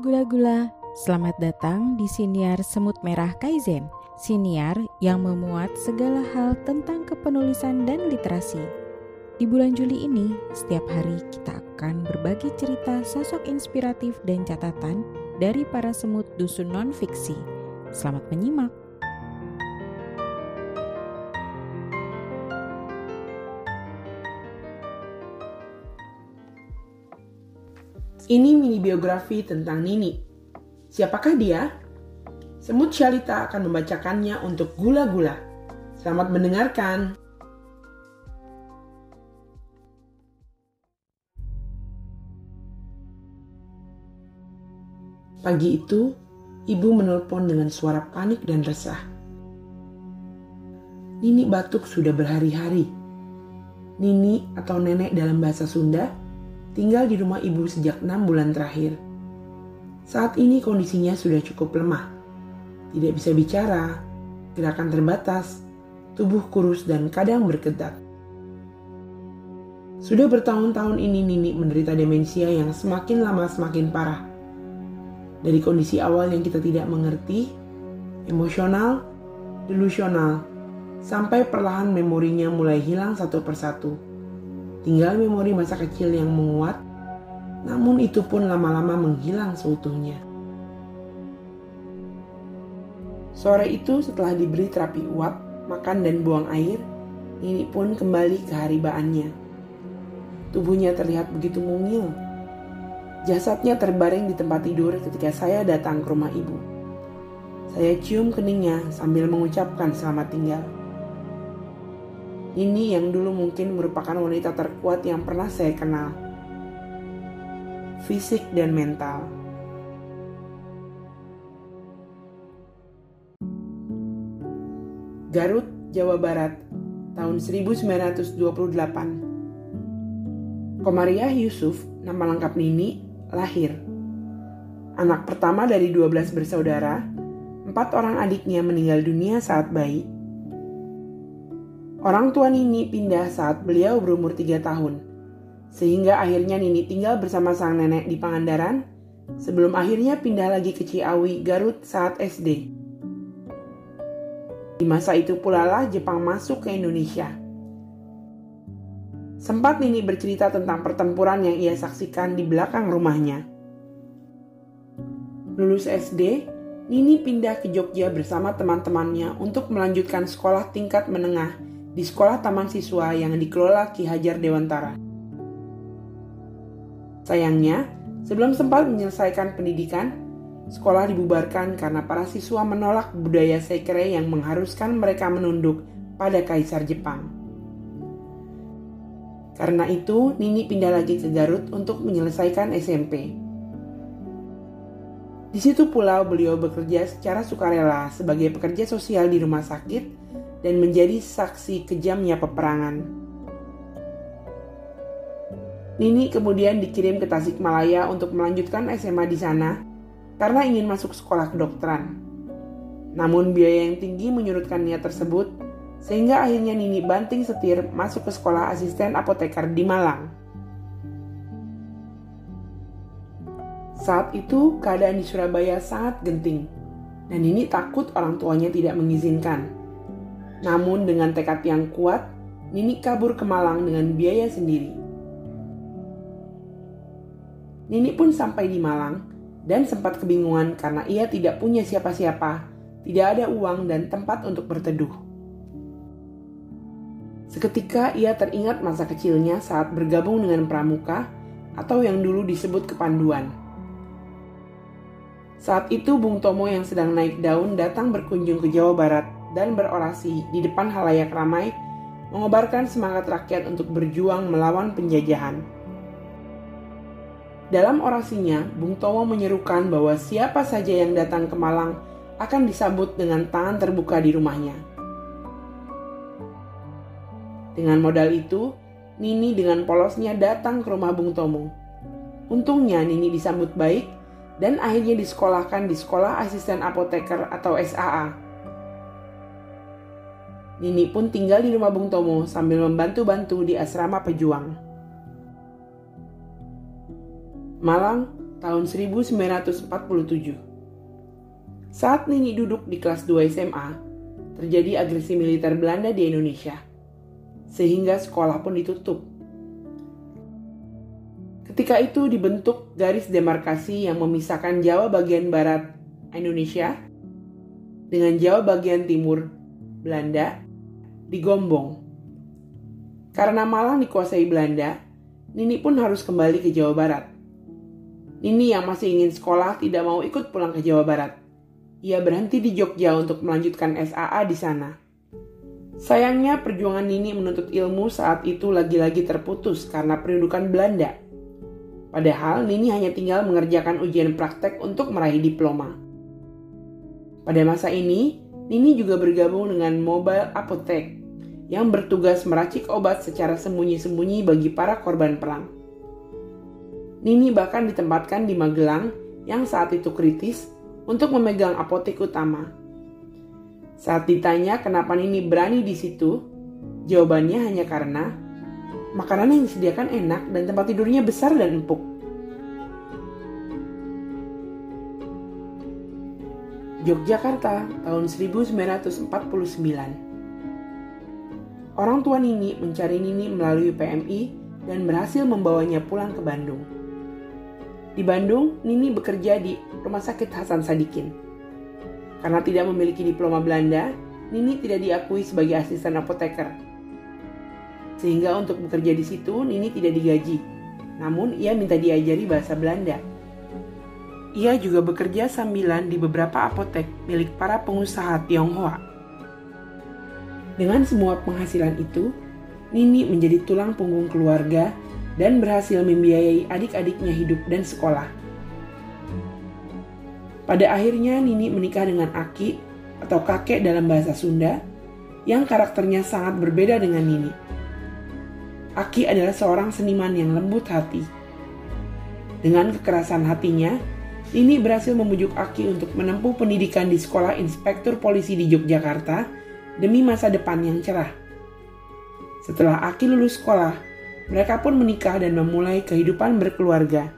gula-gula, selamat datang di Siniar Semut Merah Kaizen. Siniar yang memuat segala hal tentang kepenulisan dan literasi. Di bulan Juli ini, setiap hari kita akan berbagi cerita sosok inspiratif dan catatan dari para semut dusun non-fiksi. Selamat menyimak. Ini mini biografi tentang Nini. Siapakah dia? Semut Shalita akan membacakannya untuk gula-gula. Selamat mendengarkan. Pagi itu, ibu menelpon dengan suara panik dan resah. Nini batuk sudah berhari-hari. Nini atau nenek dalam bahasa Sunda tinggal di rumah ibu sejak enam bulan terakhir. Saat ini kondisinya sudah cukup lemah. Tidak bisa bicara, gerakan terbatas, tubuh kurus dan kadang berkedap. Sudah bertahun-tahun ini Nini menderita demensia yang semakin lama semakin parah. Dari kondisi awal yang kita tidak mengerti, emosional, delusional, sampai perlahan memorinya mulai hilang satu persatu Tinggal memori masa kecil yang menguat, namun itu pun lama-lama menghilang seutuhnya. Sore itu setelah diberi terapi uap, makan dan buang air, Nini pun kembali ke haribaannya. Tubuhnya terlihat begitu mungil. Jasadnya terbaring di tempat tidur ketika saya datang ke rumah ibu. Saya cium keningnya sambil mengucapkan selamat tinggal. Ini yang dulu mungkin merupakan wanita terkuat yang pernah saya kenal. Fisik dan mental. Garut, Jawa Barat, tahun 1928. Komariah Yusuf, nama lengkap Nini, lahir. Anak pertama dari 12 bersaudara, empat orang adiknya meninggal dunia saat bayi Orang tua Nini pindah saat beliau berumur tiga tahun, sehingga akhirnya Nini tinggal bersama sang nenek di Pangandaran, sebelum akhirnya pindah lagi ke Ciawi, Garut saat SD. Di masa itu pula lah Jepang masuk ke Indonesia. Sempat Nini bercerita tentang pertempuran yang ia saksikan di belakang rumahnya. Lulus SD, Nini pindah ke Jogja bersama teman-temannya untuk melanjutkan sekolah tingkat menengah di sekolah taman siswa yang dikelola Ki Hajar Dewantara. Sayangnya, sebelum sempat menyelesaikan pendidikan, sekolah dibubarkan karena para siswa menolak budaya sekre yang mengharuskan mereka menunduk pada Kaisar Jepang. Karena itu, Nini pindah lagi ke Garut untuk menyelesaikan SMP. Di situ pula beliau bekerja secara sukarela sebagai pekerja sosial di rumah sakit dan menjadi saksi kejamnya peperangan. Nini kemudian dikirim ke Tasikmalaya untuk melanjutkan SMA di sana karena ingin masuk sekolah kedokteran. Namun biaya yang tinggi menyurutkan niat tersebut sehingga akhirnya Nini banting setir masuk ke sekolah asisten apoteker di Malang. Saat itu keadaan di Surabaya sangat genting dan Nini takut orang tuanya tidak mengizinkan. Namun dengan tekad yang kuat, Nini kabur ke Malang dengan biaya sendiri. Nini pun sampai di Malang dan sempat kebingungan karena ia tidak punya siapa-siapa, tidak ada uang dan tempat untuk berteduh. Seketika ia teringat masa kecilnya saat bergabung dengan pramuka atau yang dulu disebut kepanduan. Saat itu Bung Tomo yang sedang naik daun datang berkunjung ke Jawa Barat dan berorasi di depan halayak ramai, mengobarkan semangat rakyat untuk berjuang melawan penjajahan. Dalam orasinya, Bung Tomo menyerukan bahwa siapa saja yang datang ke Malang akan disambut dengan tangan terbuka di rumahnya. Dengan modal itu, Nini dengan polosnya datang ke rumah Bung Tomo. Untungnya Nini disambut baik dan akhirnya disekolahkan di Sekolah Asisten Apoteker atau SAA Nini pun tinggal di rumah Bung Tomo sambil membantu-bantu di asrama pejuang. Malang tahun 1947. Saat Nini duduk di kelas 2 SMA, terjadi agresi militer Belanda di Indonesia, sehingga sekolah pun ditutup. Ketika itu dibentuk garis demarkasi yang memisahkan Jawa bagian barat Indonesia dengan Jawa bagian timur Belanda di Gombong. Karena Malang dikuasai Belanda, Nini pun harus kembali ke Jawa Barat. Nini yang masih ingin sekolah tidak mau ikut pulang ke Jawa Barat. Ia berhenti di Jogja untuk melanjutkan SAA di sana. Sayangnya perjuangan Nini menuntut ilmu saat itu lagi-lagi terputus karena pendudukan Belanda. Padahal Nini hanya tinggal mengerjakan ujian praktek untuk meraih diploma. Pada masa ini, Nini juga bergabung dengan Mobile Apotek yang bertugas meracik obat secara sembunyi-sembunyi bagi para korban perang. Nini bahkan ditempatkan di Magelang yang saat itu kritis untuk memegang apotek utama. Saat ditanya kenapa Nini berani di situ, jawabannya hanya karena Makanan yang disediakan enak dan tempat tidurnya besar dan empuk. Yogyakarta tahun 1949 Orang tua Nini mencari Nini melalui PMI dan berhasil membawanya pulang ke Bandung. Di Bandung, Nini bekerja di Rumah Sakit Hasan Sadikin. Karena tidak memiliki diploma Belanda, Nini tidak diakui sebagai asisten apoteker sehingga untuk bekerja di situ Nini tidak digaji. Namun ia minta diajari bahasa Belanda. Ia juga bekerja sambilan di beberapa apotek milik para pengusaha Tionghoa. Dengan semua penghasilan itu, Nini menjadi tulang punggung keluarga dan berhasil membiayai adik-adiknya hidup dan sekolah. Pada akhirnya Nini menikah dengan Aki atau kakek dalam bahasa Sunda yang karakternya sangat berbeda dengan Nini. Aki adalah seorang seniman yang lembut hati. Dengan kekerasan hatinya, Nini berhasil membujuk Aki untuk menempuh pendidikan di sekolah inspektur polisi di Yogyakarta demi masa depan yang cerah. Setelah Aki lulus sekolah, mereka pun menikah dan memulai kehidupan berkeluarga.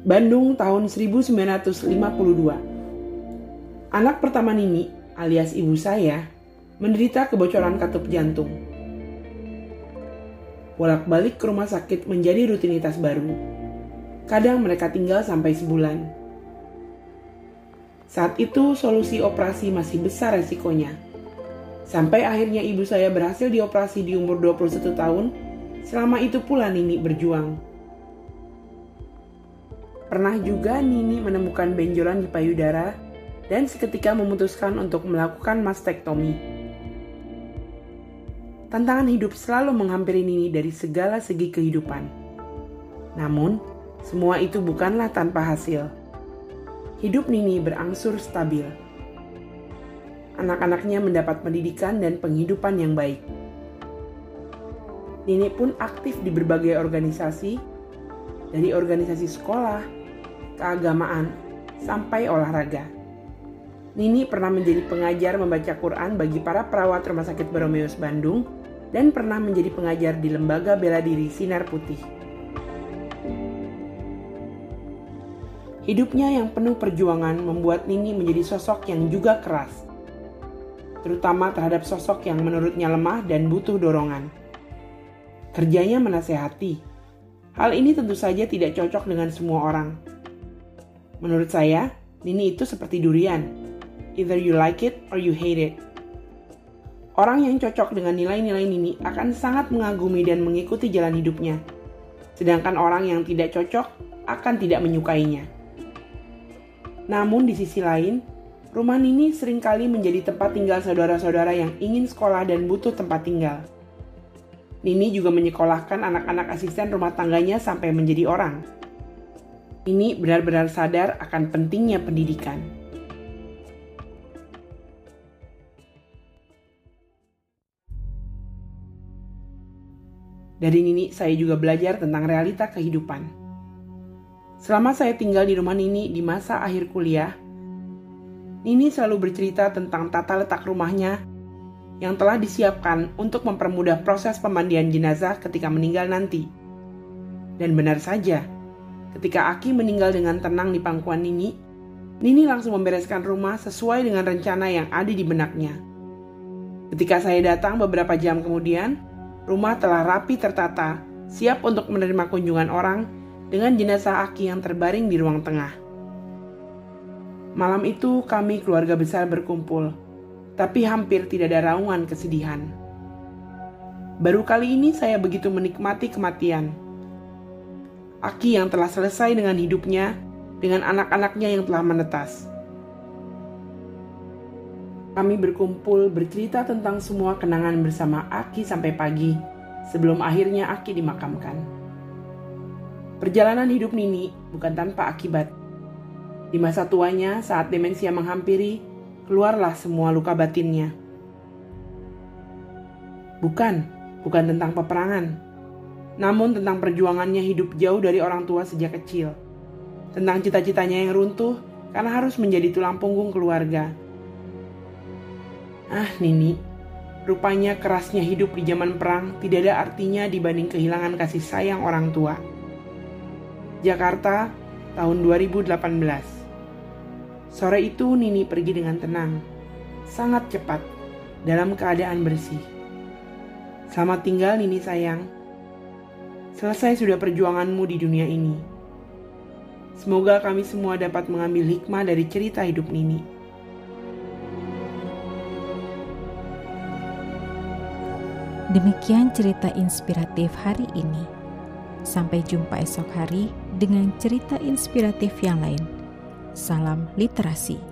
Bandung tahun 1952. Anak pertama Nini, alias ibu saya, menderita kebocoran katup jantung. Bolak-balik ke rumah sakit menjadi rutinitas baru. Kadang mereka tinggal sampai sebulan. Saat itu solusi operasi masih besar resikonya. Sampai akhirnya ibu saya berhasil dioperasi di umur 21 tahun, selama itu pula Nini berjuang. Pernah juga Nini menemukan benjolan di payudara dan seketika memutuskan untuk melakukan mastektomi. Tantangan hidup selalu menghampiri Nini dari segala segi kehidupan. Namun, semua itu bukanlah tanpa hasil. Hidup Nini berangsur stabil. Anak-anaknya mendapat pendidikan dan penghidupan yang baik. Nini pun aktif di berbagai organisasi, dari organisasi sekolah, keagamaan, sampai olahraga. Nini pernah menjadi pengajar membaca Quran bagi para perawat Rumah Sakit Baromeus Bandung dan pernah menjadi pengajar di Lembaga Bela Diri Sinar Putih. Hidupnya yang penuh perjuangan membuat Nini menjadi sosok yang juga keras, terutama terhadap sosok yang menurutnya lemah dan butuh dorongan. Kerjanya menasehati. Hal ini tentu saja tidak cocok dengan semua orang, Menurut saya, Nini itu seperti durian. Either you like it or you hate it. Orang yang cocok dengan nilai-nilai Nini akan sangat mengagumi dan mengikuti jalan hidupnya. Sedangkan orang yang tidak cocok akan tidak menyukainya. Namun di sisi lain, rumah Nini sering kali menjadi tempat tinggal saudara-saudara yang ingin sekolah dan butuh tempat tinggal. Nini juga menyekolahkan anak-anak asisten rumah tangganya sampai menjadi orang ini benar-benar sadar akan pentingnya pendidikan. Dari Nini, saya juga belajar tentang realita kehidupan. Selama saya tinggal di rumah Nini di masa akhir kuliah, Nini selalu bercerita tentang tata letak rumahnya yang telah disiapkan untuk mempermudah proses pemandian jenazah ketika meninggal nanti. Dan benar saja, ketika Aki meninggal dengan tenang di pangkuan Nini, Nini langsung membereskan rumah sesuai dengan rencana yang ada di benaknya. Ketika saya datang beberapa jam kemudian, rumah telah rapi tertata, siap untuk menerima kunjungan orang dengan jenazah Aki yang terbaring di ruang tengah. Malam itu kami keluarga besar berkumpul, tapi hampir tidak ada raungan kesedihan. Baru kali ini saya begitu menikmati kematian. Aki yang telah selesai dengan hidupnya, dengan anak-anaknya yang telah menetas. Kami berkumpul bercerita tentang semua kenangan bersama Aki sampai pagi, sebelum akhirnya Aki dimakamkan. Perjalanan hidup Nini bukan tanpa akibat di masa tuanya, saat demensia menghampiri, keluarlah semua luka batinnya. Bukan, bukan tentang peperangan, namun tentang perjuangannya hidup jauh dari orang tua sejak kecil. Tentang cita-citanya yang runtuh karena harus menjadi tulang punggung keluarga. Ah, Nini, rupanya kerasnya hidup di zaman perang tidak ada artinya dibanding kehilangan kasih sayang orang tua. Jakarta, tahun 2018 Sore itu Nini pergi dengan tenang, sangat cepat, dalam keadaan bersih. Selamat tinggal Nini sayang. Selesai sudah perjuanganmu di dunia ini. Semoga kami semua dapat mengambil hikmah dari cerita hidup Nini. Demikian cerita inspiratif hari ini. Sampai jumpa esok hari dengan cerita inspiratif yang lain. Salam literasi.